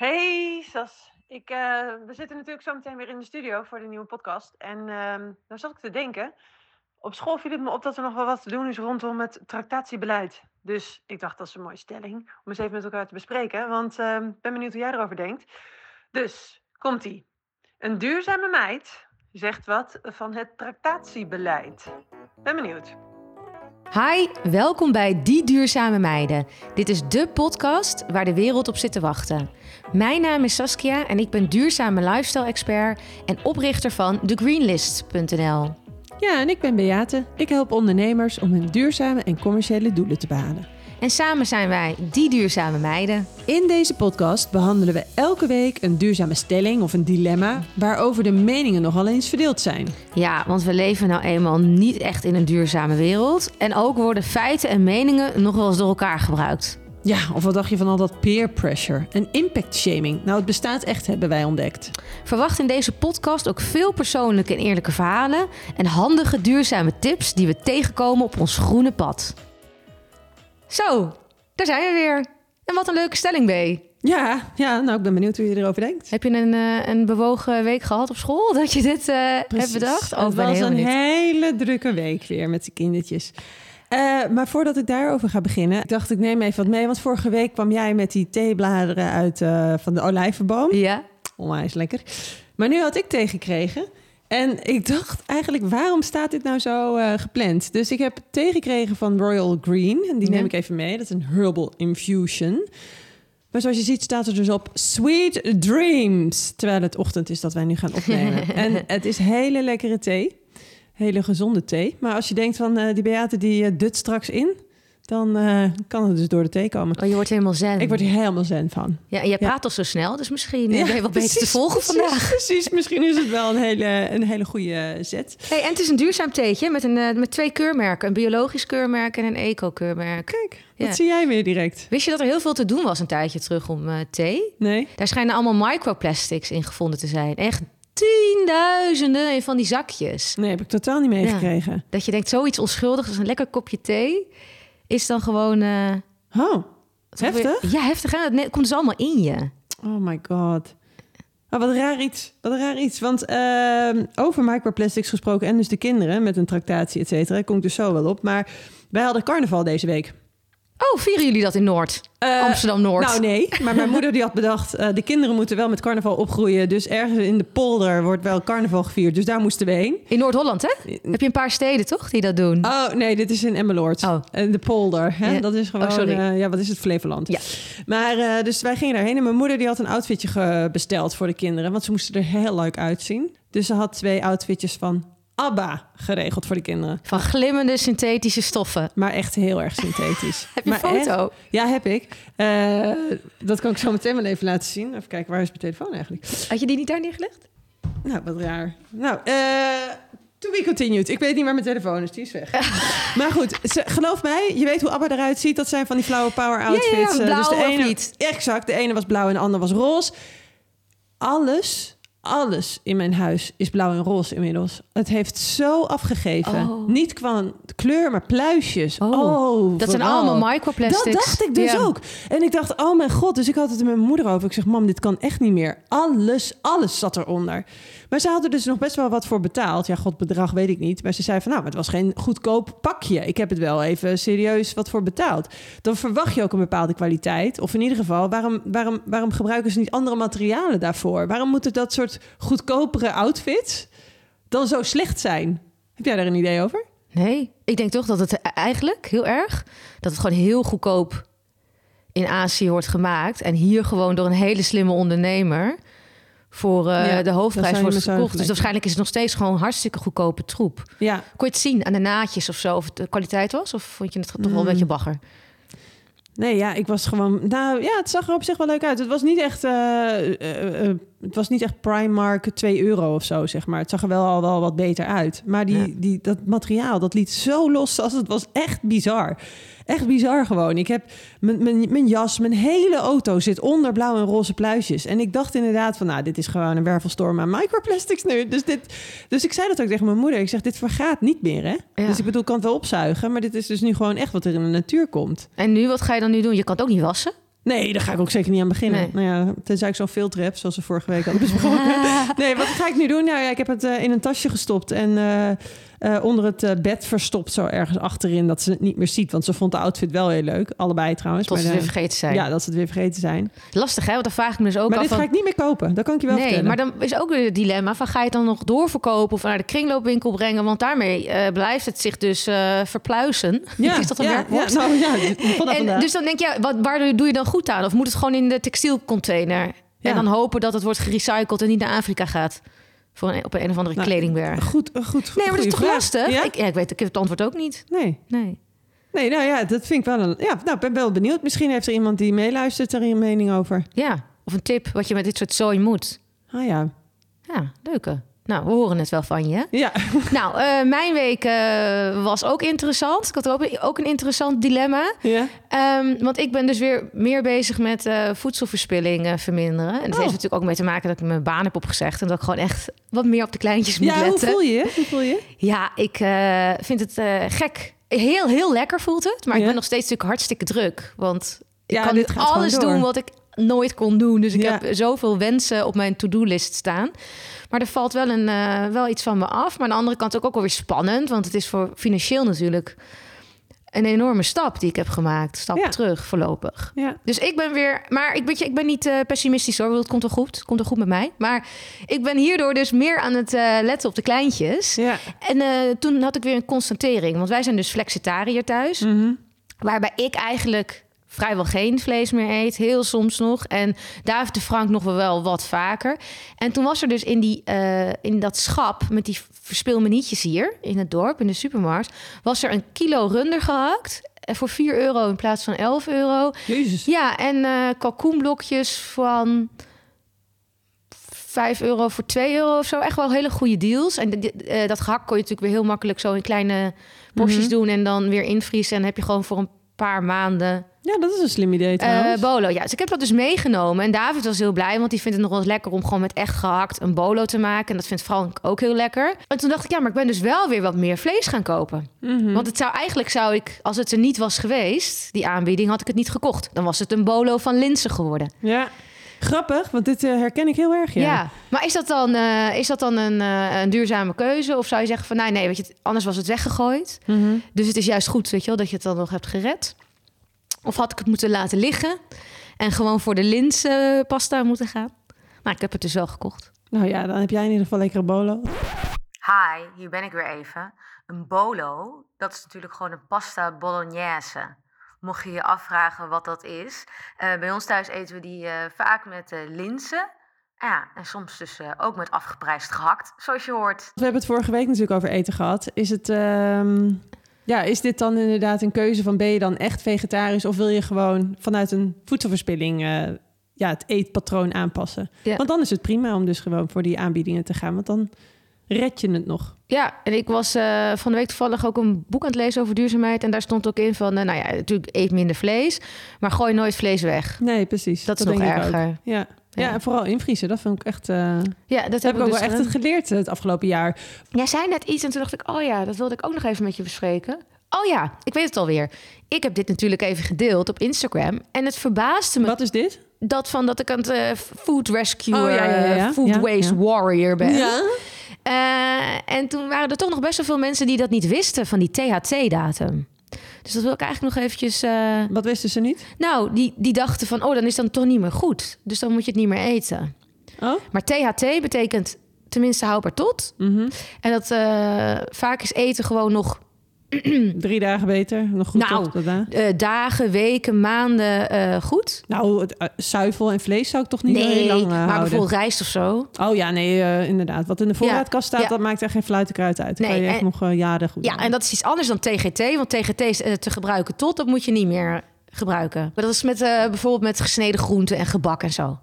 Hey Sas, ik, eh, we zitten natuurlijk zo meteen weer in de studio voor de nieuwe podcast. En ehm daar zat ik te denken. Op school viel het me op dat er nog wel wat te doen is rondom het tractatiebeleid. Dus ik dacht dat is een mooie stelling om eens even met elkaar te bespreken. Want ehm, ik ben benieuwd hoe jij erover denkt. Dus, komt-ie. Een duurzame meid zegt wat van het tractatiebeleid. Ben benieuwd. Hi, welkom bij Die Duurzame Meiden. Dit is de podcast waar de wereld op zit te wachten. Mijn naam is Saskia en ik ben duurzame lifestyle-expert en oprichter van thegreenlist.nl. Ja, en ik ben Beate. Ik help ondernemers om hun duurzame en commerciële doelen te behalen. En samen zijn wij Die Duurzame Meiden. In deze podcast behandelen we elke week een duurzame stelling of een dilemma waarover de meningen nogal eens verdeeld zijn. Ja, want we leven nou eenmaal niet echt in een duurzame wereld. En ook worden feiten en meningen nog wel eens door elkaar gebruikt. Ja, of wat dacht je van al dat peer pressure en impact shaming? Nou, het bestaat echt, hebben wij ontdekt. Verwacht in deze podcast ook veel persoonlijke en eerlijke verhalen en handige duurzame tips die we tegenkomen op ons groene pad. Zo, daar zijn we weer. En wat een leuke stelling, B. Ja, ja, nou, ik ben benieuwd hoe je erover denkt. Heb je een, eh, een bewogen week gehad op school dat je dit eh, hebt bedacht? het ik ben was een benieuwd. hele drukke week weer met de kindertjes. Eh, maar voordat ik daarover ga beginnen, dacht ik neem even wat mee. Want vorige week kwam jij met die theebladeren uit van de olijvenboom. Ja, Onwijs lekker. Maar nu had ik thee gekregen. En ik dacht eigenlijk, waarom staat dit nou zo eh, gepland? Dus ik heb thee gekregen van Royal Green. En die Ja. neem ik even mee. Dat is een herbal infusion. Maar zoals je ziet staat er dus op Sweet Dreams. Terwijl het ochtend is dat wij nu gaan opnemen. en het is hele lekkere thee. Hele gezonde thee. Maar als je denkt van eh, die Beate die eh, dut straks in... dan eh, kan het dus door de thee komen. oh, je wordt helemaal zen. Ik word hier helemaal zen van. Ja, en jij Ja. praat al zo snel, dus misschien eh, Ja, ben je wel beter te volgen precies, vandaag. Precies, misschien is het wel een hele, een hele goede zet. Hey, en het is een duurzaam theetje met, een, eh, met twee keurmerken. Een biologisch keurmerk en een eco-keurmerk. Kijk, wat Ja. zie jij weer direct? Wist je dat er heel veel te doen was een tijdje terug om eh, thee? Nee? Daar schijnen allemaal microplastics in gevonden te zijn. Echt tienduizenden in van die zakjes. Nee, heb ik totaal niet meegekregen. Dat je denkt, zoiets onschuldigs als een lekker kopje thee... is dan gewoon... eh, Oh, heftig? Ja, heftig. Hè? Het komt dus allemaal in je. Oh my god. Oh, wat raar iets. Wat raar iets. Want ehm, over microplastics gesproken en dus de kinderen met een tractatie, et cetera, kom ik dus zo wel op. Maar wij hadden carnaval deze week. Oh, vieren jullie dat in Noord? Eh, Amsterdam-Noord. Nou nee, maar mijn moeder die had bedacht... eh, de kinderen moeten wel met carnaval opgroeien. Dus ergens in de polder wordt wel carnaval gevierd. Dus daar moesten we heen. In Noord-Holland, hè? Heb je een paar steden, toch, die dat doen? Oh, nee, dit is in Emmeloord. Oh. En de polder. Hè? Ja. Dat is gewoon... Oh, sorry. eh, ja, wat is het? Flevoland. Ja. Maar eh, dus wij gingen daarheen. En mijn moeder die had een outfitje besteld voor de kinderen. Want ze moesten er heel leuk uitzien. Dus ze had twee outfitjes van ABBA geregeld voor de kinderen. Van glimmende synthetische stoffen. Maar echt heel erg synthetisch. Heb je maar een foto? echt- ja, heb ik. Eh, dat kan ik zo meteen wel even laten zien. Even kijken, waar is mijn telefoon eigenlijk? Had je die niet daar neergelegd? Nou, wat raar. Nou, eh to be continued. Ik weet niet waar mijn telefoon is, die is weg. maar goed, ze- geloof mij, je weet hoe ABBA eruit ziet. Dat zijn van die flower power outfits. ja, Eh, dus de blauw of ene, niet? Exact, de ene was blauw en de andere was roze. Alles, alles in mijn huis is blauw en roze inmiddels. Het heeft zo afgegeven. Oh. Niet qua kleur, maar pluisjes. Oh, Oh, Dat zijn allemaal microplastics. Dat dacht ik dus ook. En ik dacht, oh mijn god. Dus ik had het met mijn moeder over. Ik zeg, mam, dit kan echt niet meer. Alles, alles zat eronder. Maar ze hadden dus nog best wel wat voor betaald. Ja, god, bedrag weet ik niet. Maar ze zei van, nou, het was geen goedkoop pakje. Ik heb het wel even serieus wat voor betaald. Dan verwacht je ook een bepaalde kwaliteit. Of in ieder geval, waarom, waarom, waarom gebruiken ze niet andere materialen daarvoor? Waarom moeten dat soort goedkopere outfits dan zo slecht zijn? Heb jij daar een idee over? Nee, ik denk toch dat het eigenlijk heel erg... dat het gewoon heel goedkoop in Azië wordt gemaakt... en hier gewoon door een hele slimme ondernemer... voor eh, Ja, de hoofdprijs wordt verkocht. Dus waarschijnlijk is het nog steeds gewoon hartstikke goedkope troep. Ja, Kon je het zien aan de naadjes of zo, of het de kwaliteit was? Of vond je het toch wel een Mm. beetje bagger? Nee, ja, ik was gewoon. Nou ja, het zag er op zich wel leuk uit. Het was niet echt. eh, eh, het was niet echt Primark 2 euro of zo, zeg maar. Het zag er wel al wel wat beter uit. Maar die, Ja. die, dat materiaal, dat liet zo los als het was echt bizar. Echt bizar gewoon. Ik heb mijn, mijn, mijn jas, mijn hele auto zit onder blauw en roze pluisjes. En ik dacht inderdaad van, nou, dit is gewoon een wervelstorm aan microplastics nu. Dus, dit, dus ik zei dat ook tegen mijn moeder. Ik zeg, dit vergaat niet meer, hè? Ja. Dus ik bedoel, ik kan het wel opzuigen. Maar dit is dus nu gewoon echt wat er in de natuur komt. En nu, wat ga je dan nu doen? Je kan het ook niet wassen. Nee, daar ga ik ook zeker niet aan beginnen. Nee. Nou ja, tenzij ik zo'n filter heb, zoals we vorige week hadden besproken. nee, wat ga ik nu doen? Nou ja, ik heb het eh, in een tasje gestopt en eh, eh, onder het eh, bed verstopt, zo ergens achterin, dat ze het niet meer ziet. Want ze vond de outfit wel heel leuk, allebei trouwens. Tot ze maar het weer vergeten zijn. Ja, dat ze het weer vergeten zijn. Lastig hè, want dan vraag ik me dus ook maar af dit van... ga ik niet meer kopen, dat kan ik je wel Nee, vertellen. maar dan is ook weer het dilemma van ga je het dan nog doorverkopen of naar de kringloopwinkel brengen? Want daarmee eh, blijft het zich dus verpluizen. ja, is dat een ja? Ja, nou ja, En dus dan denk je, ja, wat, waar doe je dan goed aan? Of moet het gewoon in de textielcontainer? Ja. En dan hopen dat het wordt gerecycled en niet naar Afrika gaat. Voor een, op een of andere Nou, kledingberg. Goed, goed. Nee, maar dat is toch vraag. lastig? Ja? Ik, ja, ik weet ik heb het antwoord ook niet. Nee. Nee. nee, nou ja, dat vind ik wel een... Ja, nou, ik ben wel benieuwd. Misschien heeft er iemand die meeluistert er een mening over. Ja, of een tip wat je met dit soort zooi moet. Ah ja. Ja, leuke. Nou, we horen het wel van je. Ja, Nou, eh, mijn week eh, was ook interessant. Ik had ook, ook een interessant dilemma. ja. Ehm, want ik ben dus weer meer bezig met eh, voedselverspilling verminderen. En dat Oh. heeft natuurlijk ook mee te maken dat ik mijn baan heb opgezegd. En dat ik gewoon echt wat meer op de kleintjes moet ja hoe letten. voel je? Hoe voel je? Ja, ik vind het gek. Heel, heel lekker voelt het. Maar ik Ja. ben nog steeds natuurlijk hartstikke druk. Want ik Ja, kan dit alles doen wat ik nooit kon doen. Dus ik Ja. heb zoveel wensen op mijn to-do-list staan. Maar er valt wel, een, eh, wel iets van me af. Maar aan de andere kant ook, ook alweer spannend. Want het is voor financieel natuurlijk een enorme stap die ik heb gemaakt. Stap Ja. terug voorlopig. Ja. Dus ik ben weer... Maar ik, weet je, ik ben niet eh, pessimistisch hoor. Het komt wel goed. Het komt wel goed met mij. Maar ik ben hierdoor dus meer aan het eh, letten op de kleintjes. Ja. En toen had ik weer een constatering. Want wij zijn dus flexitariër thuis. Mhm. Waarbij ik eigenlijk vrijwel geen vlees meer eet. Heel soms nog. En David de Frank nog wel wat vaker. En toen was er dus in, die, eh, in dat schap met die verspilmenietjes hier in het dorp, in de supermarkt, was er een kilo runder gehakt. eh, Voor 4 euro in plaats van 11 euro. Jezus. Ja, en eh kalkoenblokjes van 5 euro voor 2 euro of zo. Echt wel hele goede deals. En dat gehakt kon je natuurlijk weer heel makkelijk zo in kleine porties Mhm. doen en dan weer invriezen. En heb je gewoon voor een paar maanden Ja, dat is een slim idee eh bolo. Ja, dus ik heb dat dus meegenomen. En David was heel blij, want die vindt het nog wel eens lekker om gewoon met echt gehakt een bolo te maken. En dat vindt Frank ook heel lekker. En toen dacht ik, ja, maar ik ben dus wel weer wat meer vlees gaan kopen. Mhm. Want het zou eigenlijk zou ik, als het er niet was geweest, die aanbieding, had ik het niet gekocht. Dan was het een bolo van linzen geworden. Ja. Grappig, want dit eh, herken ik heel erg. Ja. Ja. maar is dat dan, eh, is dat dan een, eh, een duurzame keuze? Of zou je zeggen van, nee, nee, weet je, anders was het weggegooid. Mhm. Dus het is juist goed, weet je wel, dat je het dan nog hebt gered. Of had ik het moeten laten liggen en gewoon voor de linzenpasta moeten gaan? Nou, ik heb het dus wel gekocht. Nou ja, dan heb jij in ieder geval lekkere bolo. Hi, hier ben ik weer even. Een bolo, dat is natuurlijk gewoon een pasta bolognese. Mocht je je afvragen wat dat is. eh, bij ons thuis eten we die eh, vaak met eh linzen. Ja, en soms dus eh, ook met afgeprijsd gehakt, zoals je hoort. We hebben het vorige week natuurlijk over eten gehad. Is, het, ehm, ja, is dit dan inderdaad een keuze van ben je dan echt vegetarisch of wil je gewoon vanuit een voedselverspilling eh, ja, het eetpatroon aanpassen? Ja. Want dan is het prima om dus gewoon voor die aanbiedingen te gaan, want dan red je het nog. Ja, en ik was eh, van de week toevallig ook een boek aan het lezen over duurzaamheid. En daar stond ook in van, eh, nou ja, natuurlijk eet minder vlees, maar gooi nooit vlees weg. Nee, precies. Dat is nog erger. Ja. Ja. Ja. en vooral invriezen. Dat vind ik echt. eh Ja, dat heb heb ik ook dus wel echt het geleerd het afgelopen jaar. Jij zei net iets en toen dacht ik, oh ja, dat wilde ik ook nog even met je bespreken. Oh ja, ik weet het alweer. Ik heb dit natuurlijk even gedeeld op Instagram. En het verbaasde me Wat is dit? dat van dat ik aan het food rescue, Oh, ja, ja, ja. food Ja, waste ja. warrior ben. Eh, en toen waren er toch nog best wel veel mensen die dat niet wisten van die THT-datum. Dus dat wil ik eigenlijk nog eventjes... eh, Wat wisten ze niet? nou, die, die dachten van, oh, dan is dan toch niet meer goed. Dus dan moet je het niet meer eten. Oh. Maar THT betekent tenminste houdbaar tot. Mhm. En dat eh, vaak is eten gewoon nog Drie dagen beter. Nog goed Nou. toch? eh, dagen, weken, maanden eh, goed. Nou, het, eh, zuivel en vlees zou ik toch niet heel lang maar houden. bijvoorbeeld rijst of zo. Oh ja, nee, inderdaad. Wat in de voorraadkast staat, ja. dat maakt er geen fluitenkruid uit. Dan Nee, kan je echt en- nog jaren goed Ja, en dat is iets anders dan TGT. Want TGT is te gebruiken tot, dat moet je niet meer gebruiken. Maar dat is met, bijvoorbeeld met gesneden groenten en gebak en zo.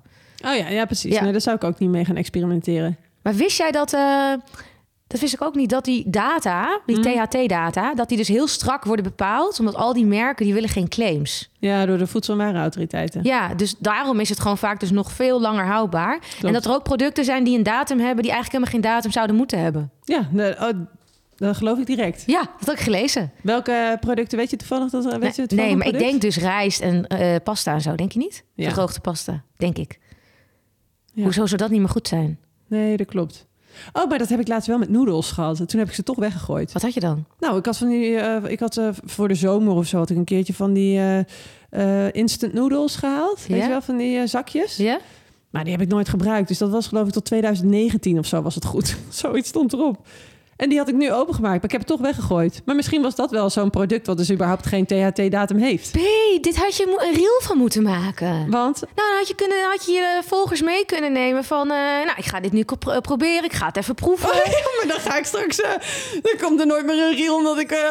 Oh ja, ja precies. Ja. Nee, daar zou ik ook niet mee gaan experimenteren. Maar wist jij dat... dat wist ik ook niet, dat die data, die Mhm. THT-data... dat die dus heel strak worden bepaald. Omdat al die merken, die willen geen claims. Ja, door de Voedsel- en Warenautoriteiten. Ja, dus daarom is het gewoon vaak dus nog veel langer houdbaar. En dat er ook producten zijn die een datum hebben... die eigenlijk helemaal geen datum zouden moeten hebben. Ja, de- oh, Dat geloof ik direct. Ja, dat had ik gelezen. Welke producten weet je toevallig? Dat, weet je Nee, toevallig nee, maar ik denk dus rijst en eh, pasta en zo. Denk je niet? Ja. Gedroogde pasta, denk ik. Ja. Hoezo zou dat niet meer goed zijn? Nee, dat klopt. Oh, maar dat heb ik laatst wel met noedels gehad. Toen heb ik ze toch weggegooid. Wat had je dan? Nou, ik had van die, eh, ik had eh, voor de zomer of zo had ik een keertje van die eh, instant noodles gehaald. Weet je wel, van die zakjes. Ja? Maar die heb ik nooit gebruikt. Dus dat was geloof ik tot 2019 of zo was het goed. Zoiets stond erop. En die had ik nu opengemaakt, maar ik heb het toch weggegooid. Maar misschien was dat wel zo'n product wat dus überhaupt geen THT-datum heeft. B, dit had je een reel van moeten maken. Want, Nou, dan had je, kunnen, had je je volgers mee kunnen nemen van... eh, nou, ik ga dit nu pro- eh, proberen, ik ga het even proeven. oh, ja, maar dan ga ik straks... eh, dan komt er nooit meer een reel omdat ik... eh,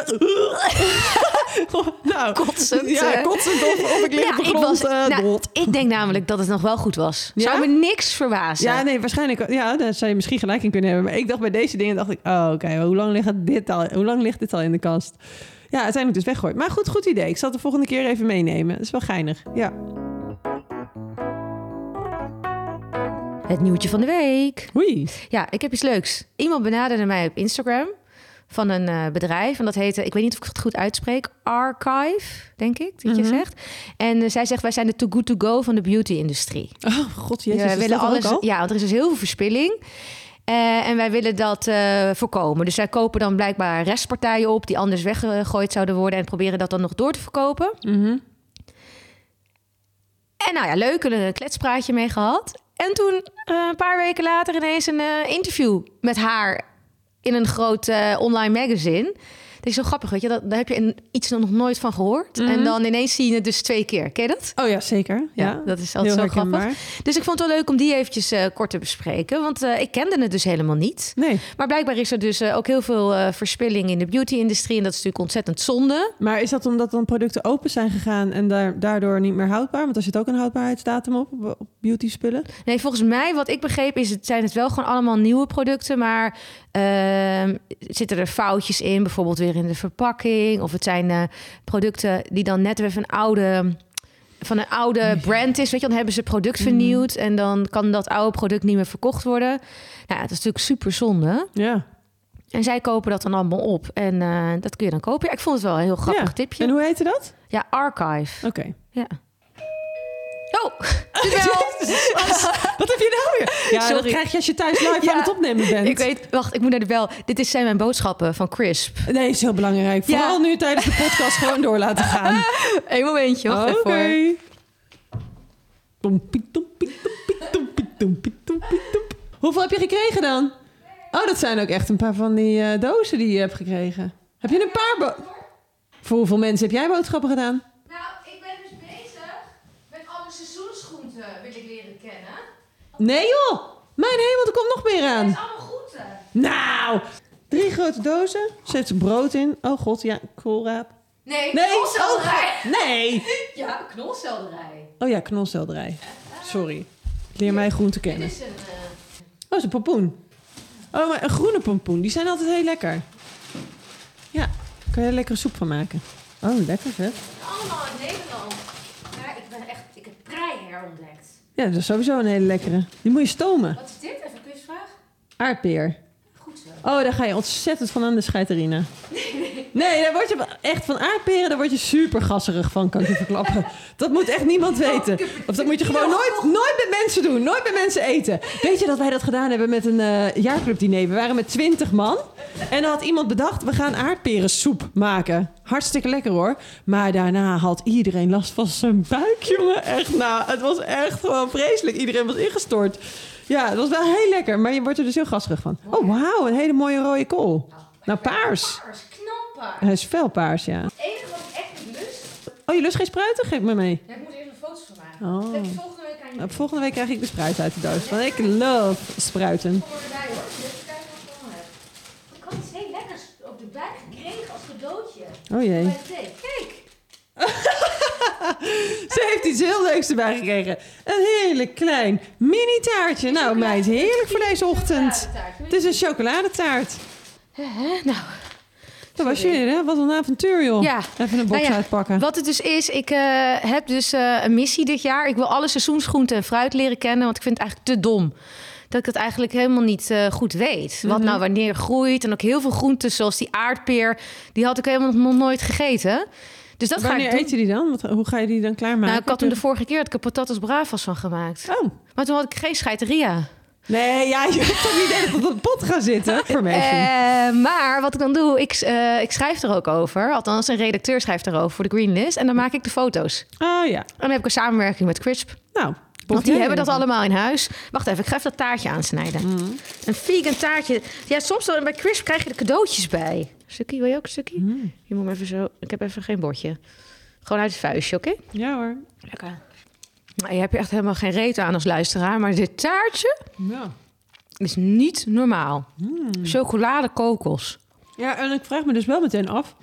nou, Kotsend, Ja, eh. kotsend of, of ik lig op de ik, was, eh, nou, ik denk namelijk dat het nog wel goed was. Ja? Zou me niks verbazen. Ja, nee, waarschijnlijk. Ja, daar zou je misschien gelijk in kunnen hebben. Maar ik dacht bij deze dingen, dacht ik, oh, oké, hoe lang ligt dit al? Hoe lang ligt dit al in de kast? Ja, uiteindelijk dus weggooien. Maar goed, goed idee. Ik zal het de volgende keer even meenemen. Dat is wel geinig. Ja. Het nieuwtje van de week. Oei. Ja, ik heb iets leuks. Iemand benaderde mij op Instagram van een eh, bedrijf. En dat heette, ik weet niet of ik het goed uitspreek, Archive, denk ik, dat je Mhm. zegt. En eh, zij zegt, wij zijn de too good to go van de beauty-industrie. Oh, god, jezus. Ja, wij willen alles. al? Ja, want er is dus heel veel verspilling. Eh, en wij willen dat eh, voorkomen. Dus wij kopen dan blijkbaar restpartijen op die anders weggegooid zouden worden. En proberen dat dan nog door te verkopen. Mhm. En nou ja, leuk, een kletspraatje mee gehad. En toen, eh, een paar weken later, ineens een eh, interview met haar in een groot eh, online magazine. Is zo grappig, weet je. Dat, daar heb je een, iets nog nooit van gehoord. Mhm. En dan ineens zie je het dus twee keer. Ken je dat? Oh ja, zeker. Ja, dat is altijd Heel zo grappig. Dus ik vond het wel leuk om die eventjes eh, kort te bespreken. Want eh, ik kende het dus helemaal niet. Nee, Maar blijkbaar is er dus eh, ook heel veel verspilling in de beauty-industrie. En dat is natuurlijk ontzettend zonde. maar is dat omdat dan producten open zijn gegaan en daar, daardoor niet meer houdbaar? Want er zit ook een houdbaarheidsdatum op, op, op beauty spullen. Nee, volgens mij, wat ik begreep, is het, zijn het wel gewoon allemaal nieuwe producten. Maar ehm, zitten er foutjes in, bijvoorbeeld weer in de verpakking? Of het zijn eh, producten die dan net even een oude. Van een oude brand is, weet je, dan hebben ze het product vernieuwd en dan kan dat oude product niet meer verkocht worden. Nou, ja, dat is natuurlijk super zonde. Ja. En zij kopen dat dan allemaal op en eh, dat kun je dan kopen. Ja, ik vond het wel een heel grappig ja. tipje. En hoe heette dat? Ja, Archive. Oké. Ja. Oh. Wat heb je nou weer? Ja, dat krijg je als je thuis live Ja, aan het opnemen bent. Ik weet, wacht, ik moet naar de bel. Dit is zijn mijn boodschappen van Crisp. Nee, is heel belangrijk. Ja. Vooral nu tijdens de podcast gewoon door laten gaan. Eén momentje, wacht Oké. even tomp. Hoeveel heb je gekregen dan? Oh, dat zijn ook echt een paar van die eh, dozen die je hebt gekregen. Heb je een paar... Voor hoeveel mensen heb jij boodschappen gedaan? Nou, ik ben dus bezig met alle seizoensgroenten wil ik leren kennen. Nee joh! Mijn hemel, er komt nog meer aan. allemaal groenten. Nou, drie grote dozen. Zet brood in. Oh god, ja, koolraap. Nee, Nee, knolselderij. oh, nee. Ja, knolselderij. Oh ja, knolselderij. Sorry. Leer mij groente kennen. Dit is een... eh, Oh, het is een pompoen. Oh, maar een groene pompoen. Die zijn altijd heel lekker. Ja, kan je er lekkere soep van maken. Oh, lekker hè? allemaal in Nederland. Ja, ik ben echt... Ik heb prei herontdekt. Ja, dat is sowieso een hele lekkere. Die moet je stomen. Wat is dit? Even een quizvraag. Aardpeer. Goed zo. Oh, daar ga je ontzettend van aan de scheiterina. Nee, daar word je echt van aardperen, daar word je super gasserig van, kan ik je verklappen. Dat moet echt niemand weten. Of dat moet je gewoon nooit, nooit met mensen doen, nooit met mensen eten. Weet je dat wij dat gedaan hebben met een eh jaarclubdiner? We waren met twintig man en dan had iemand bedacht, we gaan aardperensoep maken. Hartstikke lekker hoor. Maar daarna had iedereen last van zijn buik, jongen. Echt, nou, het was echt gewoon vreselijk. Iedereen was ingestort. Ja, het was wel heel lekker, maar je wordt er dus heel gasserig van. Oh, wauw, een hele mooie rode kool. Nou, paars. Paars, Hij is fel paars, ja. Het enige wat ik echt niet lust... Oh, je lust geen spruiten? Geef me mee. Ja, ik moet eerst een foto van maken. Oh. Dat volgende week aan je... Nou, volgende week krijg ik de spruit uit de doos. Want ik love spruiten. Kom erbij hoor. Even kijken wat ik allemaal heb. Ik had iets heel lekkers op de buik gekregen als cadeautje. Oh jee. Bij de thee. Kijk. Ze heeft iets heel leuks erbij gekregen. Een heerlijk klein mini taartje. Nou meid, heerlijk voor deze ochtend. Het is een chocoladetaart. Nou, Dat was je hè? Wat een avontuur, joh. Ja. Even een box Nou ja, uitpakken. Wat het dus is, ik eh, heb dus eh, een missie dit jaar. Ik wil alle seizoensgroenten en fruit leren kennen, want ik vind het eigenlijk te dom dat ik dat eigenlijk helemaal niet eh, goed weet. Wat Mhm. nou wanneer groeit. En ook heel veel groenten, zoals die aardpeer, die had ik helemaal nog nooit gegeten. Dus dat ga ik doen. eet je die dan? Wat, hoe ga je die dan klaarmaken? Nou, ik had hem de vorige keer had ik er patatas bravas van gemaakt. Oh. Maar toen had ik geen scheiteria. Nee, ja, je hebt toch niet echt op de pot gaan zitten? Information. Eh, maar wat ik dan doe, ik, eh, ik schrijf er ook over. Althans, een redacteur schrijft erover voor de Greenlist. En dan maak ik de foto's. Oh ja. En dan heb ik een samenwerking met Crisp. Nou, Want die hebben dat allemaal in huis. Wacht even, ik ga even dat taartje aansnijden. Een vegan taartje. Ja, soms dan, bij Crisp krijg je er cadeautjes bij. Stukje, wil je ook een stukje? Je moet even zo... Ik heb even geen bordje. Gewoon uit het vuistje, oké? Ja hoor. Lekker. Nou, je hebt er echt helemaal geen reet aan als luisteraar. Maar dit taartje Ja. is niet normaal. Chocolade kokos. Ja, en ik vraag me dus wel meteen af.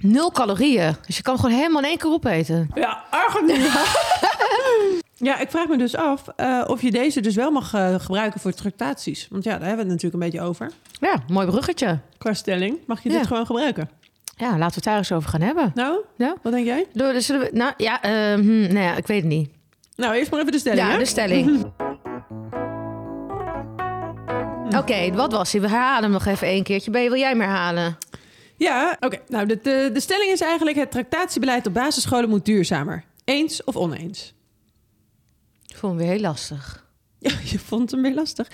Nul calorieën. Dus je kan gewoon helemaal in één keer opeten. Ja, argent Ja, ik vraag me dus af eh, of je deze dus wel mag eh, gebruiken voor tractaties. Want ja, daar hebben we het natuurlijk een beetje over. Ja, mooi bruggetje. Qua stelling, mag je Ja. dit gewoon gebruiken? Ja, laten we het daar eens over gaan hebben. Nou, Ja? wat denk jij? We- Zullen we, nou ja, hm, nou ja, ik weet het niet. Nou, eerst maar even de stelling, Ja, hè? de stelling. Oké, wat was hij? We herhalen hem nog even één keertje. Ben je, wil jij hem herhalen? Ja, oké. Nou, de, de, de stelling is eigenlijk... het tractatiebeleid op basisscholen moet duurzamer. Eens of oneens? Ik vond hem weer heel lastig. Ja, je vond hem weer lastig.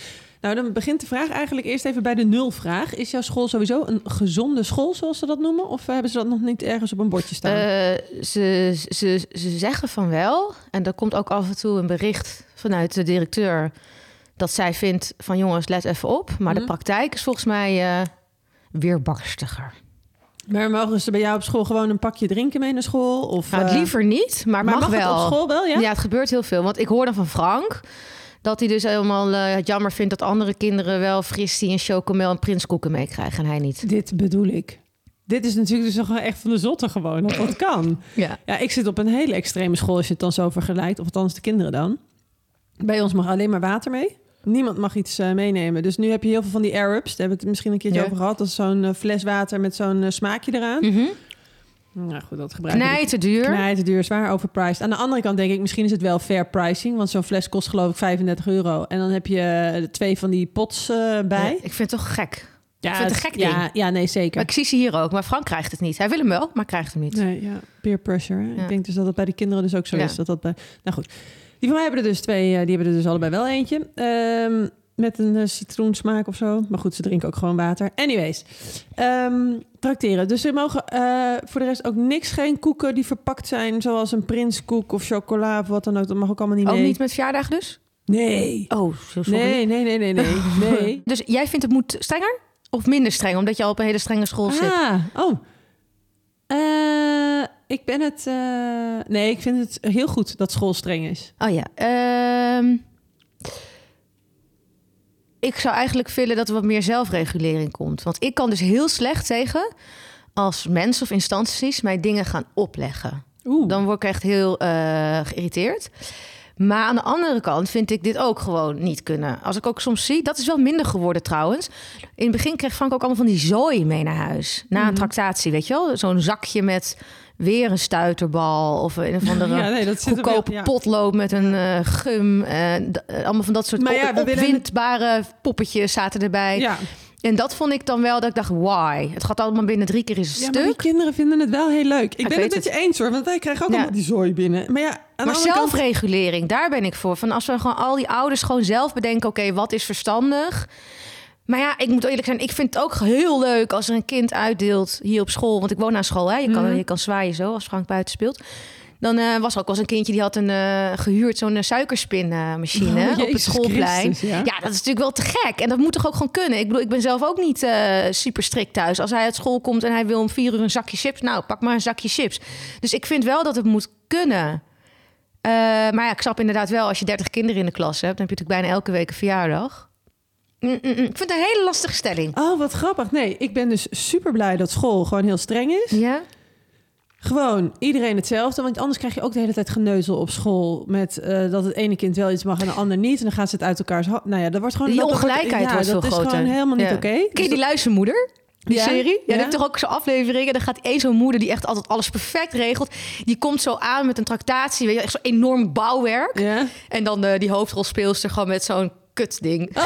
Nou, dan begint de vraag eigenlijk eerst even bij de nulvraag. Is jouw school sowieso een gezonde school, zoals ze dat noemen? Of hebben ze dat nog niet ergens op een bordje staan? Eh, ze, ze, ze zeggen van wel. En er komt ook af en toe een bericht vanuit de directeur... dat zij vindt van jongens, let even op. Maar de Mhm. praktijk is volgens mij eh weerbarstiger. maar mogen ze bij jou op school gewoon een pakje drinken mee naar school? Of, Nou, eh, liever niet, maar, maar mag, mag, wel. het op school wel, ja? Ja? het gebeurt heel veel. Want ik hoor dan van Frank dat hij dus helemaal het jammer vindt dat andere kinderen wel fristie en chocomel en prinskoeken meekrijgen en hij niet. Dit bedoel ik. Dit is natuurlijk dus nog echt van de zotte gewoon, dat dat kan. Ja. Ja, ik zit op een hele extreme school als je het dan zo vergelijkt. Of althans de kinderen dan. Bij ons mag alleen maar water mee. Niemand mag iets eh, meenemen. Dus nu heb je heel veel van die air-ups. Daar hebben we het misschien een keertje Ja. over gehad. Dat is zo'n eh, fles water met zo'n smaakje eraan. Mhm. Nou goed, dat gebruik ik. Knijten duur. Knijten duur, zwaar overpriced. Aan de andere kant denk ik, misschien is het wel fair pricing. Want zo'n fles kost geloof ik 35 euro. En dan heb je eh, twee van die pots eh, bij. Ja, ik vind het toch gek. Ja, vind het een gek ja, ding. Ja, nee, zeker. Maar ik zie ze hier ook, maar Frank krijgt het niet. Hij wil hem wel, maar krijgt hem niet. Nee, ja, peer pressure. hè. Ja. Ik denk dus dat het bij de kinderen dus ook zo Ja. is. Dat dat bij... Nou goed, die van mij hebben er dus twee. eh, die hebben er dus allebei wel eentje. Ehm, met een eh, citroensmaak of zo. Maar goed, ze drinken ook gewoon water. Anyways, ehm tracteren. Dus ze mogen eh, voor de rest ook niks, geen koeken die verpakt zijn... zoals een prinskoek of chocola of wat dan ook. Dat mag ook allemaal niet Ook mee. niet met verjaardag dus? Nee. Oh, zo sorry. Nee, nee, nee, nee, nee. nee. Dus jij vindt het moet strenger of minder streng, omdat je al op een hele strenge school zit? Ah, oh. Eh, ik ben het... nee, ik vind het heel goed dat school streng is. Oh ja. ehm, ik zou eigenlijk willen dat er wat meer zelfregulering komt. Want ik kan dus heel slecht tegen als mensen of instanties mij dingen gaan opleggen. Oeh. Dan word ik echt heel eh, geïrriteerd. Maar aan de andere kant vind ik dit ook gewoon niet kunnen. Als ik ook soms zie, dat is wel minder geworden trouwens. In het begin kreeg Frank ook allemaal van die zooi mee naar huis. Na Mhm. een tractatie, weet je wel? Zo'n zakje met weer een stuiterbal of een of andere Ja, nee, dat zit wel- goedkope ja. potlood met een eh, gum. d- eh, allemaal van dat soort Maar ja, op- we willen- opwindbare poppetjes zaten erbij. Ja. En dat vond ik dan wel dat ik dacht, why? Het gaat allemaal binnen drie keer is een ja, maar die stuk. kinderen vinden het wel heel leuk. Ik ben het met je eens hoor, want wij krijgen ook Ja. allemaal die zooi binnen. Maar ja, aan Maar andere kant... zelfregulering, daar ben ik voor. Van als we gewoon al die ouders gewoon zelf bedenken, oké, wat is verstandig? Maar ja, ik moet eerlijk zijn, ik vind het ook heel leuk als er een kind uitdeelt hier op school. Want ik woon aan school, hè? Je, kan, Mhm. je kan zwaaien zo als Frank buiten speelt. Dan eh, was er ook wel eens een kindje die had een eh, gehuurd zo'n uh, suikerspinmachine Oh, op het schoolplein. Christus, ja. Ja, dat is natuurlijk wel te gek. En dat moet toch ook gewoon kunnen. Ik bedoel, ik ben zelf ook niet eh, super strikt thuis. Als hij uit school komt en hij wil om vier uur een zakje chips, nou, pak maar een zakje chips. Dus ik vind wel dat het moet kunnen. Eh, maar ja, ik snap inderdaad wel, als je 30 kinderen in de klas hebt, dan heb je natuurlijk bijna elke week een verjaardag. Mm, mm, mm. Ik vind het een hele lastige stelling. Oh, wat grappig. Nee, ik ben dus super blij dat school gewoon heel streng is. Ja? Gewoon iedereen hetzelfde. Want anders krijg je ook de hele tijd geneuzel op school. Met eh, dat het ene kind wel iets mag en de ander niet. En dan gaan ze het uit elkaars... ho- Nou ja, dat wordt gewoon... Die wordt- ongelijkheid ja, wordt veel dat groter. is gewoon helemaal niet Ja. oké. Ken je Dus die luistermoeder? Die Ja? serie? Ja, Ja. die heeft toch ook zo'n aflevering. En dan gaat één zo'n moeder die echt altijd alles perfect regelt. Die komt zo aan met een tractatie. Weet je, echt zo'n enorm bouwwerk. Ja? En dan eh, die hoofdrolspeelster gewoon met zo'n kutding.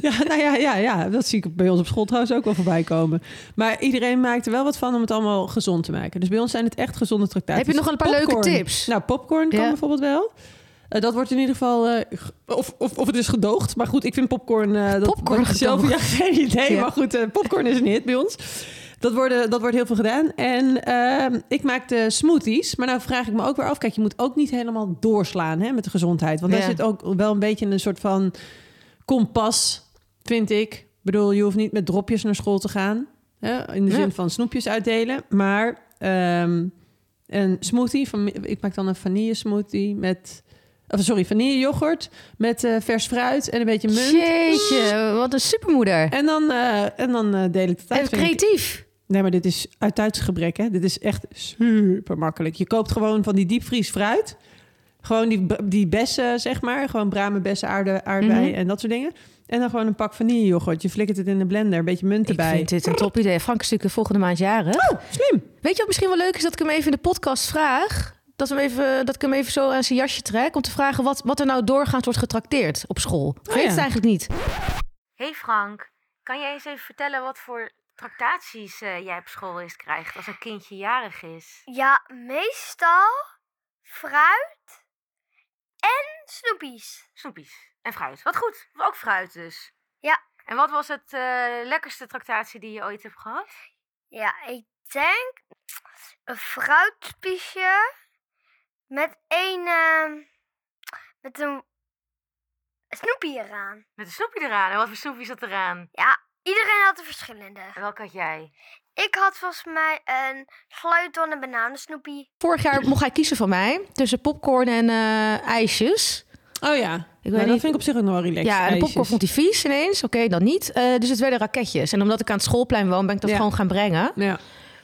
Ja, nou ja, ja, ja, dat zie ik bij ons op school trouwens ook wel voorbij komen. Maar iedereen maakt er wel wat van om het allemaal gezond te maken. Dus bij ons zijn het echt gezonde tractaties. Heb je nog een paar leuke tips? Nou, popcorn kan Ja. bijvoorbeeld wel. Eh, dat wordt in ieder geval... eh, of, of, of het is gedoogd. Maar goed, ik vind popcorn... eh, dat, Popcorn zelf. Ja, geen idee. Ja. Maar goed, popcorn is een hit bij ons. Dat, worden, dat wordt heel veel gedaan. En ehm, ik maak de smoothies. Maar nou vraag ik me ook weer af. Kijk, je moet ook niet helemaal doorslaan hè, met de gezondheid. Want daar Ja. zit ook wel een beetje een soort van kompas, vind ik. Ik bedoel, je hoeft niet met dropjes naar school te gaan. Hè, in de Ja. zin van snoepjes uitdelen. Maar ehm, een smoothie. Van, ik maak dan een vanille smoothie met... Of sorry, vanille yoghurt met eh, vers fruit en een beetje munt. Jeetje, wat een supermoeder. En dan, eh, en dan eh, deel ik het uit. Even ik. Nee, maar dit is uit tijdsgebrek, hè? Dit is echt super makkelijk. Je koopt gewoon van die diepvries fruit. Gewoon die, die bessen, zeg maar. Gewoon bramen, bessen, aarde, aardbei Mhm. en dat soort dingen. En dan gewoon een pak vanilleyoghurt. Je flikkert het in de blender, een beetje munt Ik erbij. vind dit een top idee. Frank is natuurlijk de volgende maand jarig. Slim. Weet je wat misschien wel leuk is? Dat ik hem even in de podcast vraag. Dat, we hem even, dat ik hem even zo aan zijn jasje trek. Om te vragen wat, wat er nou doorgaans wordt getrakteerd op school. Ik weet ja. het eigenlijk niet. Hey Frank, kan jij eens even vertellen wat voor tractaties eh, jij op school eens krijgt als een kindje jarig is? Ja, meestal fruit en snoepies. Snoepies en fruit. Wat goed, ook fruit dus. Ja. En wat was het eh, lekkerste tractatie die je ooit hebt gehad? Ja, ik denk een fruitspiesje met een, ehm, met een snoepie eraan. Met een snoepje eraan. En wat voor snoepje zat eraan? Ja, iedereen had een verschillende. En welke had jij? Ik had volgens mij een sleutel en een bananensnoepie. Vorig jaar mocht hij kiezen van mij. Tussen popcorn en eh, ijsjes. Oh ja. Ik Nou, weet dat niet. vind ik op zich ook nog wel relaxed. Ja, en de popcorn vond hij vies ineens. Oké, dan niet. Eh, dus het werden raketjes. En omdat ik aan het schoolplein woon, ben ik dat Ja. gewoon gaan brengen. Ja.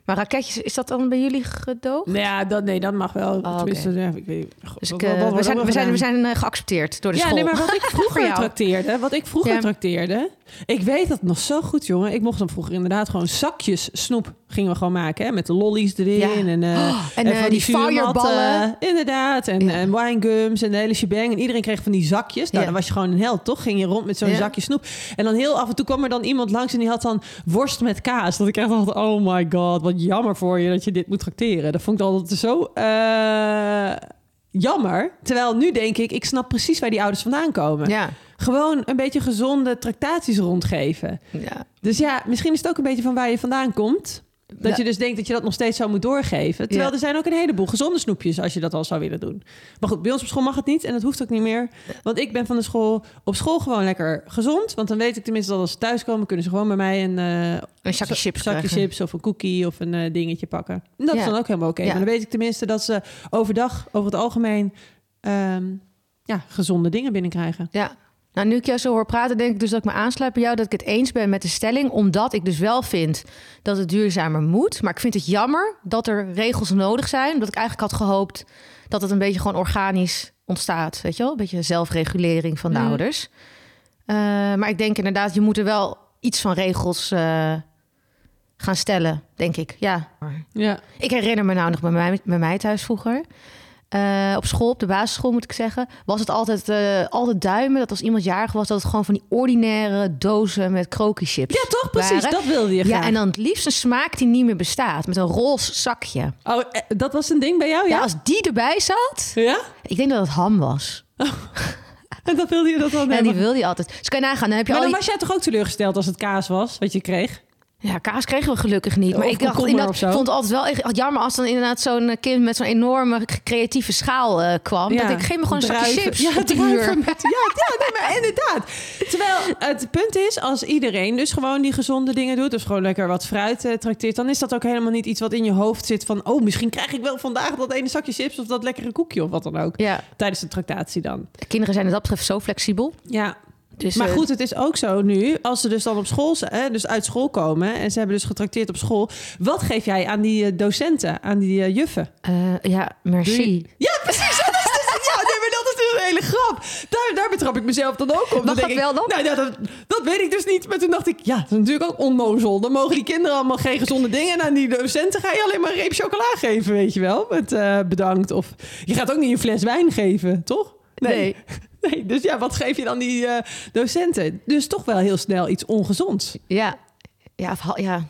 Maar raketjes, is dat dan bij jullie gedoogd? Nou ja, dat, nee, dat mag wel. oké. Tenminste, ja, ik weet, God, Dus dat- ik, dat wordt we, zijn, we, zijn, we gedaan. zijn eh, geaccepteerd door de ja, school. nee, maar wat ik vroeger trakteerde, wat ik vroeger Ja. trakteerde, ik weet dat nog zo goed, jongen. Ik mocht dan vroeger inderdaad gewoon zakjes snoep gingen we gewoon maken, hè, met de lollies erin Ja. en, eh, Oh, en, eh, van die zuurmatten. fireballen. inderdaad, en, Ja. en winegums en de hele shebang. En iedereen kreeg van die zakjes. Nou, Ja. dan was je gewoon een held, toch? Ging je rond met zo'n zakje snoep. En dan heel af en toe kwam er dan iemand langs en die had dan worst met kaas. Dat ik echt dacht, oh my god, wat jammer voor je dat je dit moet trakteren. Dat vond ik altijd zo eh, jammer. Terwijl nu denk ik, ik snap precies waar die ouders vandaan komen. Ja, Gewoon een beetje gezonde tractaties rondgeven. ja. Dus ja, misschien is het ook een beetje van waar je vandaan komt. Dat je dus denkt dat je dat nog steeds zou moeten doorgeven. Terwijl Ja. er zijn ook een heleboel gezonde snoepjes als je dat al zou willen doen. Maar goed, bij ons op school mag het niet en dat hoeft ook niet meer. Want ik ben van de school op school gewoon lekker gezond. Want dan weet ik tenminste dat als ze thuiskomen, kunnen ze gewoon bij mij een, eh, Een zakje za- chips zakje chips of een cookie of een eh, dingetje pakken. En dat is dan ook helemaal oké. Maar dan weet ik tenminste dat ze overdag, over het algemeen, ehm, ja, gezonde dingen binnenkrijgen. Ja. Nou, nu ik jou zo hoor praten, denk ik dus dat ik me aansluit bij jou dat ik het eens ben met de stelling. Omdat ik dus wel vind dat het duurzamer moet. Maar ik vind het jammer dat er regels nodig zijn. Omdat ik eigenlijk had gehoopt dat het een beetje gewoon organisch ontstaat. Weet je wel? Een beetje zelfregulering van de Mm. ouders. Eh, maar ik denk inderdaad, je moet er wel iets van regels eh, gaan stellen, denk ik. Ja. Ja. Ik herinner me nou nog bij mij, bij mij thuis vroeger. Eh, op school, op de basisschool moet ik zeggen, was het altijd, eh, altijd duimen. Dat als iemand jarig was, dat het gewoon van die ordinaire dozen met krokie-chips ja, toch? Precies, waren. dat wilde je Ja, graag. en dan het liefst een smaak die niet meer bestaat. Met een roze zakje. Oh, eh, dat was een ding bij jou, Ja, ja? als die erbij zat, Ja? ik denk dat het ham was. En dat wilde je dat dan En hebben? die wilde je altijd. Dus kan je nagaan, dan heb je Maar al dan die... was jij toch ook teleurgesteld als het kaas was, wat je kreeg? Ja, kaas kregen we gelukkig niet. Maar Of ik dacht inderdaad, vond het altijd wel echt jammer als dan inderdaad zo'n kind met zo'n enorme creatieve schaal eh, kwam. Dat ik geef me gewoon een zakje chips Ja, met- ja, ja, nee, maar inderdaad. Terwijl het punt is, als iedereen dus gewoon die gezonde dingen doet... dus gewoon lekker wat fruit eh, trakteert... dan is dat ook helemaal niet iets wat in je hoofd zit van... oh, misschien krijg ik wel vandaag dat ene zakje chips... of dat lekkere koekje of wat dan ook. Ja, Tijdens de tractatie dan. de kinderen zijn wat dat betreft zo flexibel. Ja, Dus, maar eh, goed, het is ook zo nu, als ze dus dan op school zijn, dus uit school komen en ze hebben dus getrakteerd op school. Wat geef jij aan die eh, docenten, aan die eh, juffen? ja, merci. Ja, precies. Dat is dus, ja, nee, maar dat is dus een hele grap. Daar, daar betrap ik mezelf dan ook op. Mag dat ik, wel dan? Nou ja, dat, dat weet ik dus niet. Maar toen dacht ik, ja, dat is natuurlijk ook onnozel. Dan mogen die kinderen allemaal geen gezonde dingen. En aan die docenten ga je alleen maar een reep chocola geven, weet je wel. Met bedankt. Of je gaat ook niet een fles wijn geven, toch? Nee. Nee, dus ja, wat geef je dan die eh, docenten? Dus toch wel heel snel iets ongezonds. Ja, ja, of ja.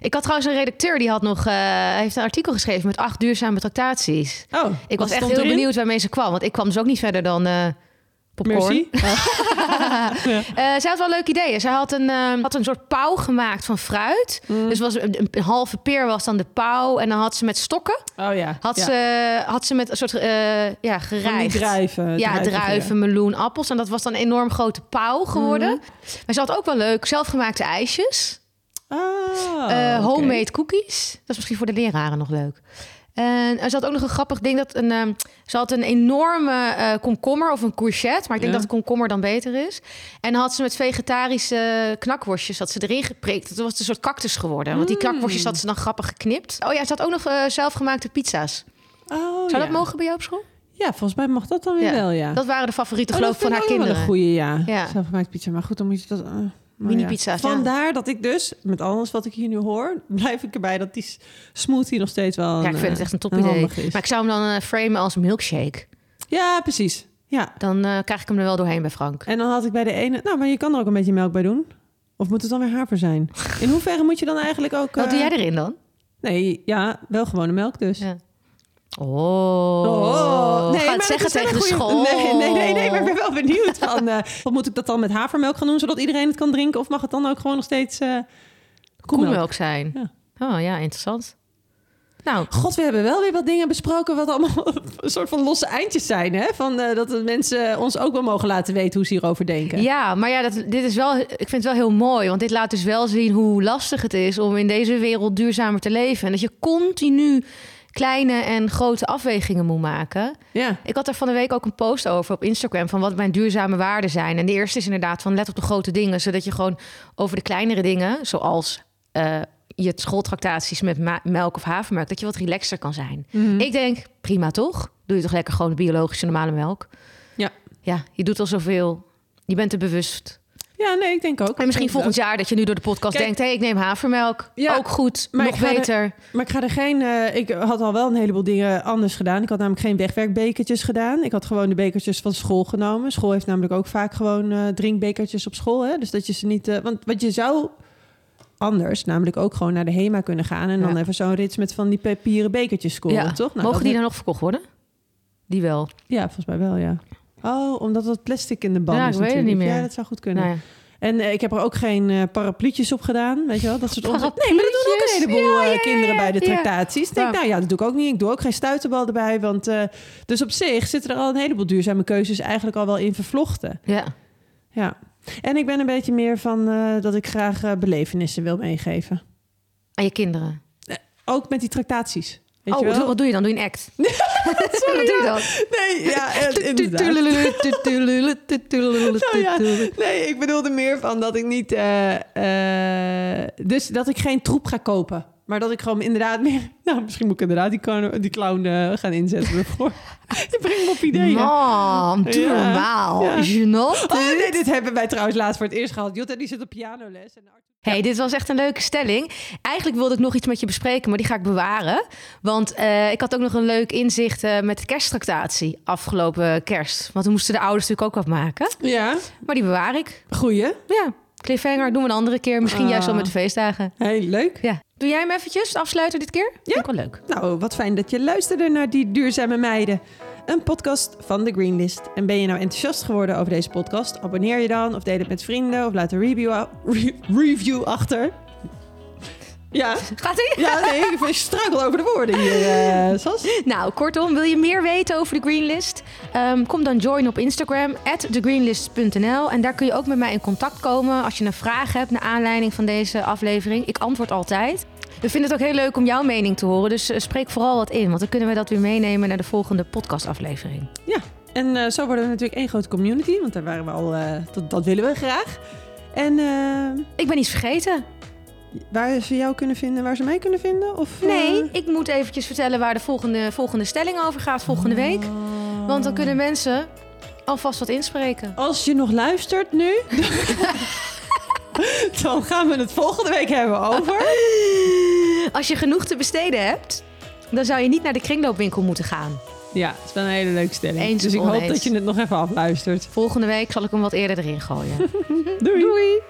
Ik had trouwens een redacteur die had nog, eh, heeft een artikel geschreven met acht duurzame tractaties. Oh, Ik was echt heel erin? benieuwd waarmee ze kwam, want ik kwam dus ook niet verder dan eh popcorn. Merci. Eh, zij had wel leuke ideeën. Zij had een, eh, had een soort pauw gemaakt van fruit. Mm. Dus was een, een halve peer was dan de pauw. En dan had ze met stokken, Oh ja. had, ja. ze, had ze met een soort eh ja, druiven. Ja, druiven, meloen, appels. En dat was dan een enorm grote pauw geworden. Mhm. Maar ze had ook wel leuk zelfgemaakte ijsjes. Ah, Eh, homemade cookies. Dat is misschien voor de leraren nog leuk. En er zat ook nog een grappig ding. Dat een, ehm, ze had een enorme eh, komkommer of een courgette. Maar ik denk Ja. dat komkommer dan beter is. En dan had ze met vegetarische knakworstjes had ze erin geprikt. Het was een soort cactus geworden. Want die Mm. knakworstjes had ze dan grappig geknipt. Oh ja, ze had ook nog eh, zelfgemaakte pizza's. Oh, Zou ja. dat mogen bij jou op school? Ja, volgens mij mag dat dan weer Ja. wel, ja. Dat waren de favorieten Oh, geloof ik dat van haar wel kinderen. een goeie, ja. Ja. Zelfgemaakt pizza. Maar goed, dan moet je dat... eh, maar Mini-pizza's, ja. Vandaar dat ik dus, met alles wat ik hier nu hoor... blijf ik erbij dat die smoothie nog steeds wel... Ja, ik een, vind het eh, echt een topidee. handig is. Maar ik zou hem dan eh, framen als milkshake. Ja, precies. Ja. Dan eh, krijg ik hem er wel doorheen bij Frank. En dan had ik bij de ene... Nou, maar je kan er ook een beetje melk bij doen. Of moet het dan weer haver zijn? In hoeverre moet je dan eigenlijk ook... Wat doe eh, jij erin dan? Nee, ja, wel gewone melk dus. Ja. Oh, nee, het dat zeggen tegen de school. Nee, nee, nee, nee, maar ik ben wel benieuwd van... eh, wat moet ik dat dan met havermelk gaan doen, zodat iedereen het kan drinken? Of mag het dan ook gewoon nog steeds eh koemelk? Koemelk zijn. Ja. Oh ja, interessant. Nou, God, we hebben wel weer wat dingen besproken wat allemaal een soort van losse eindjes zijn. Hè? Van, eh, dat mensen ons ook wel mogen laten weten hoe ze hierover denken. ja, maar ja, dat, dit is wel, ik vind het wel heel mooi. Want dit laat dus wel zien hoe lastig het is om in deze wereld duurzamer te leven. En dat je continu kleine en grote afwegingen moet maken. Ja. Ik had er van de week ook een post over op Instagram van wat mijn duurzame waarden zijn. En de eerste is inderdaad van let op de grote dingen, zodat je gewoon over de kleinere dingen, zoals eh, je schooltractaties met melk of havermelk, dat je wat relaxer kan zijn. Mhm. Ik denk, prima toch? Doe je toch lekker gewoon biologische normale melk? Ja. Ja, je doet al zoveel. Je bent er bewust. Ja, nee, ik denk ook. En misschien volgend jaar dat je nu door de podcast Kijk- denkt... hé, ik neem havermelk. Ja, ook goed, maar nog er- beter. Maar ik ga er geen... eh, ik had al wel een heleboel dingen anders gedaan. Ik had namelijk geen wegwerkbekertjes gedaan. Ik had gewoon de bekertjes van school genomen. School heeft namelijk ook vaak gewoon eh, drinkbekertjes op school. Hè? Dus dat je ze niet... eh, want wat je zou anders namelijk ook gewoon naar de HEMA kunnen gaan... en dan Ja. even zo'n rits met van die papieren bekertjes scoren, Ja. toch? Nou, Mogen die dan nog verkocht worden? Die wel. Ja, volgens mij wel, ja. Oh, omdat dat plastic in de band Ja, is ik weet het niet meer. Ja, dat zou goed kunnen. Nou ja. En eh, ik heb er ook geen parapluutjes op gedaan, weet je wel? Dat soort onzin. Nee, maar dat doen ook een heleboel Ja, eh, ja, kinderen ja, bij de ja. tractaties. Ik denk, Ja. nou ja, dat doe ik ook niet. Ik doe ook geen stuiterbal erbij, want... dus op zich zitten er al een heleboel duurzame keuzes eigenlijk al wel in vervlochten. ja. Ja. En ik ben een beetje meer van dat ik graag belevenissen wil meegeven. Aan je kinderen. Ook met die tractaties. Weet oh, je wel? wat doe je dan? Doe je een act? wat doe je dan? Nee, ja, nee, ik bedoelde meer van dat ik niet... dus dat ik geen troep ga kopen. Maar dat ik gewoon inderdaad meer... Nou, misschien moet ik inderdaad die, clown- die clown eh, gaan inzetten ervoor. Je brengt me op ideeën. Mam, doe Ja. normaal. Ja. Oh, nee, dit hebben wij trouwens laatst voor het eerst gehad. Jutta die zit op pianoles. En Hey, dit was echt een leuke stelling. Eigenlijk wilde ik nog iets met je bespreken, maar die ga ik bewaren. Want eh, ik had ook nog een leuk inzicht eh, met de kersttractatie afgelopen kerst. Want we moesten de ouders natuurlijk ook wat maken. Ja, Maar die bewaar ik. goeie. Ja, cliffhanger doen we een andere keer. Misschien Ah. juist wel met de feestdagen. Heel leuk. Ja. Doe jij hem eventjes afsluiten dit keer? Ja. Ik wel leuk. Nou, wat fijn dat je luisterde naar Die Duurzame Meiden. Een podcast van The Greenlist. En ben je nou enthousiast geworden over deze podcast? Abonneer je dan of deel het met vrienden of laat een review, re- review achter. Ja, Gaat ie? ja nee, ik struikel over de woorden hier, eh Sas. Nou, kortom, wil je meer weten over de Greenlist? Ehm, kom dan join op Instagram, thegreenlist.nl. En daar kun je ook met mij in contact komen als je een vraag hebt naar aanleiding van deze aflevering. Ik antwoord altijd. We vinden het ook heel leuk om jouw mening te horen, dus eh, spreek vooral wat in. Want dan kunnen we dat weer meenemen naar de volgende podcastaflevering. En eh, zo worden we natuurlijk één grote community, want daar waren we al, dat, dat willen we graag. En Ik ben iets vergeten. Waar ze jou kunnen vinden, waar ze mij kunnen vinden? Of, eh, Nee, ik moet eventjes vertellen waar de volgende, volgende stelling over gaat volgende week. Want dan kunnen mensen alvast wat inspreken. Als je nog luistert nu, dan gaan we het volgende week hebben over. Als je genoeg te besteden hebt, dan zou je niet naar de kringloopwinkel moeten gaan. Ja, het is wel een hele leuke stelling. Eens dus ik hoop oneens? dat je het nog even afluistert. Volgende week zal ik hem wat eerder erin gooien. Doei. Doei.